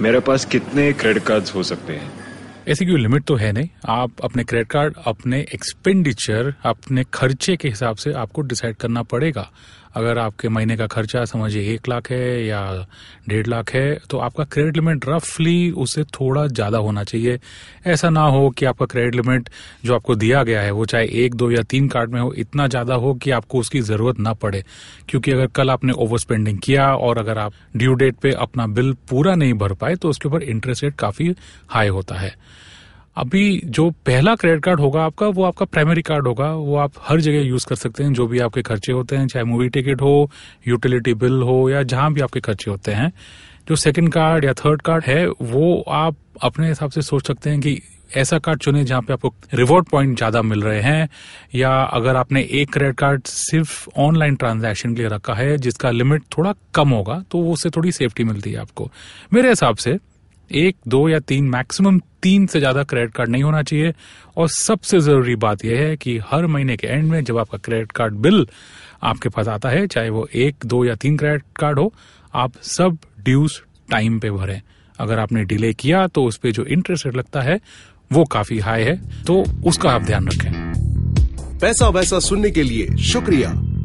मेरे पास कितने credit cards हो सकते हैं? ऐसी कोई लिमिट तो है नहीं। आप अपने क्रेडिट कार्ड अपने एक्सपेंडिचर अपने खर्चे के हिसाब से आपको डिसाइड करना पड़ेगा। अगर आपके महीने का खर्चा समझिए एक लाख है या डेढ़ लाख है तो आपका क्रेडिट लिमिट रफली उससे थोड़ा ज़्यादा होना चाहिए। ऐसा ना हो कि आपका क्रेडिट लिमिट जो आपको दिया गया है, वो चाहे एक, दो या तीन कार्ड में हो, इतना ज़्यादा हो कि आपको उसकी ज़रूरत ना पड़े। क्योंकि अगर कल आपने ओवर स्पेंडिंग किया और अगर आप ड्यू डेट पे अपना बिल पूरा नहीं भर पाए तो उसके ऊपर इंटरेस्ट रेट काफ़ी हाई होता है। अभी जो पहला क्रेडिट कार्ड होगा आपका, वो आपका प्राइमरी कार्ड होगा। वो आप हर जगह यूज़ कर सकते हैं, जो भी आपके खर्चे होते हैं, चाहे मूवी टिकट हो यूटिलिटी बिल हो, या जहाँ भी आपके खर्चे होते हैं। जो सेकंड कार्ड या थर्ड कार्ड है, वो आप अपने हिसाब से सोच सकते हैं कि ऐसा कार्ड चुने जहाँ पे आपको रिवॉर्ड पॉइंट ज़्यादा मिल रहे हैं, या अगर आपने एक क्रेडिट कार्ड सिर्फ़ ऑनलाइन ट्रांजैक्शन के लिए रखा है, जिसका लिमिट थोड़ा कम होगा तो उससे थोड़ी सेफ्टी मिलती है आपको। मेरे हिसाब से एक, दो या तीन मैक्सिमम तीन से ज़्यादा क्रेडिट कार्ड नहीं होना चाहिए। और सबसे ज़रूरी बात यह है कि हर महीने के एंड में जब आपका क्रेडिट कार्ड बिल आपके पास आता है, चाहे वो एक, दो या तीन क्रेडिट कार्ड हो, आप सब ड्यूज टाइम पे भरें। अगर आपने डिले किया तो उस पर जो इंटरेस्ट रेट लगता है, वो काफ़ी हाई है। तो उसका आप ध्यान रखें। पैसा वैसा सुनने के लिए शुक्रिया।